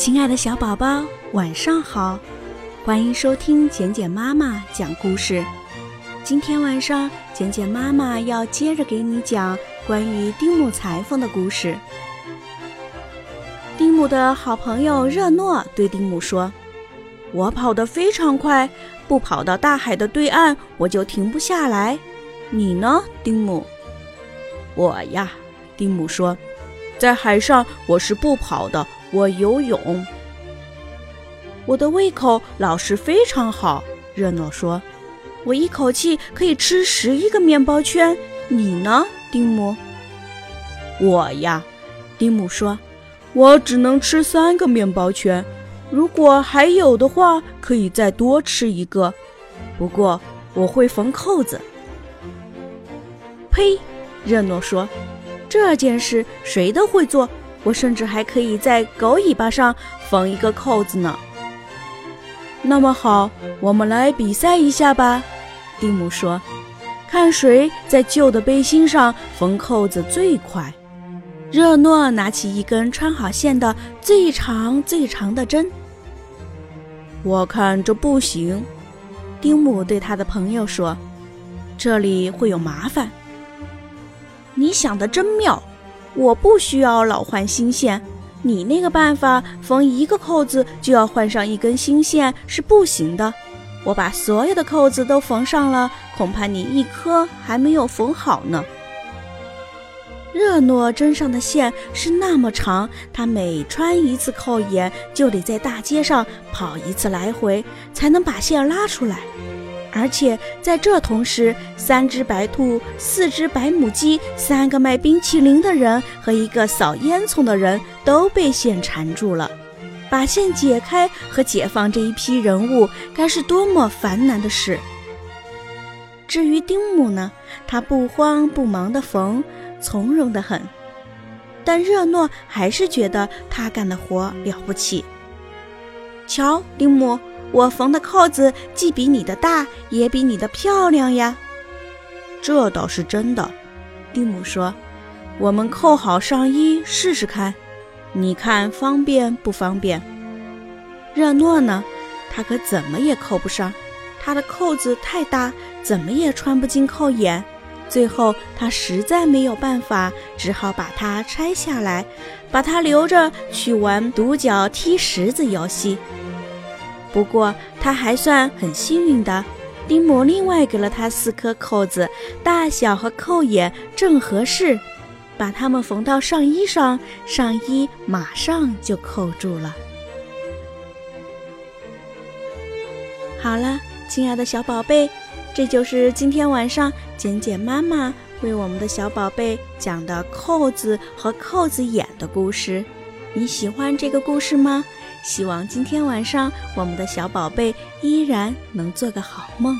亲爱的小宝宝，晚上好！欢迎收听简简妈妈讲故事。今天晚上，简简妈妈要接着给你讲关于丁姆裁缝的故事。丁姆的好朋友热诺对丁姆说：“我跑得非常快，不跑到大海的对岸，我就停不下来。你呢，丁姆？”我呀，丁姆说，在海上我是不跑的。我游泳，我的胃口老是非常好。热诺说：“我一口气可以吃十一个面包圈。”你呢，丁姆？我呀，丁姆说：“我只能吃三个面包圈。如果还有的话，可以再多吃一个。不过我会缝扣子。”呸！热诺说：“这件事谁都会做。”我甚至还可以在狗尾巴上缝一个扣子呢。那么好，我们来比赛一下吧，蒂姆说，看谁在旧的背心上缝扣子最快。热诺拿起一根穿好线的最长最长的针。我看这不行，丁姆对他的朋友说：“这里会有麻烦。”你想的真妙。我不需要老换新线，你那个办法缝一个扣子就要换上一根新线是不行的。我把所有的扣子都缝上了，恐怕你一颗还没有缝好呢。热诺针上的线是那么长，他每穿一次扣眼就得在大街上跑一次来回，才能把线拉出来。而且在这同时，三只白兔、四只白母鸡、三个卖冰淇淋的人和一个扫烟囱的人都被线缠住了。把线解开和解放这一批人物，该是多么烦难的事！至于丁姆呢，他不慌不忙地缝，从容得很。但热诺还是觉得他干的活了不起。瞧，丁姆。我缝的扣子既比你的大，也比你的漂亮呀。这倒是真的，蒂姆说。我们扣好上衣试试看，你看方便不方便？热诺呢？他可怎么也扣不上，他的扣子太大，怎么也穿不进扣眼。最后他实在没有办法，只好把它拆下来，把它留着去玩独角踢石子游戏。不过他还算很幸运的，丁魔另外给了他四颗扣子，大小和扣眼正合适，把它们缝到上衣上，上衣马上就扣住了。好了，亲爱的小宝贝，这就是今天晚上简简妈妈为我们的小宝贝讲的扣子和扣子眼的故事。你喜欢这个故事吗？希望今天晚上我们的小宝贝依然能做个好梦。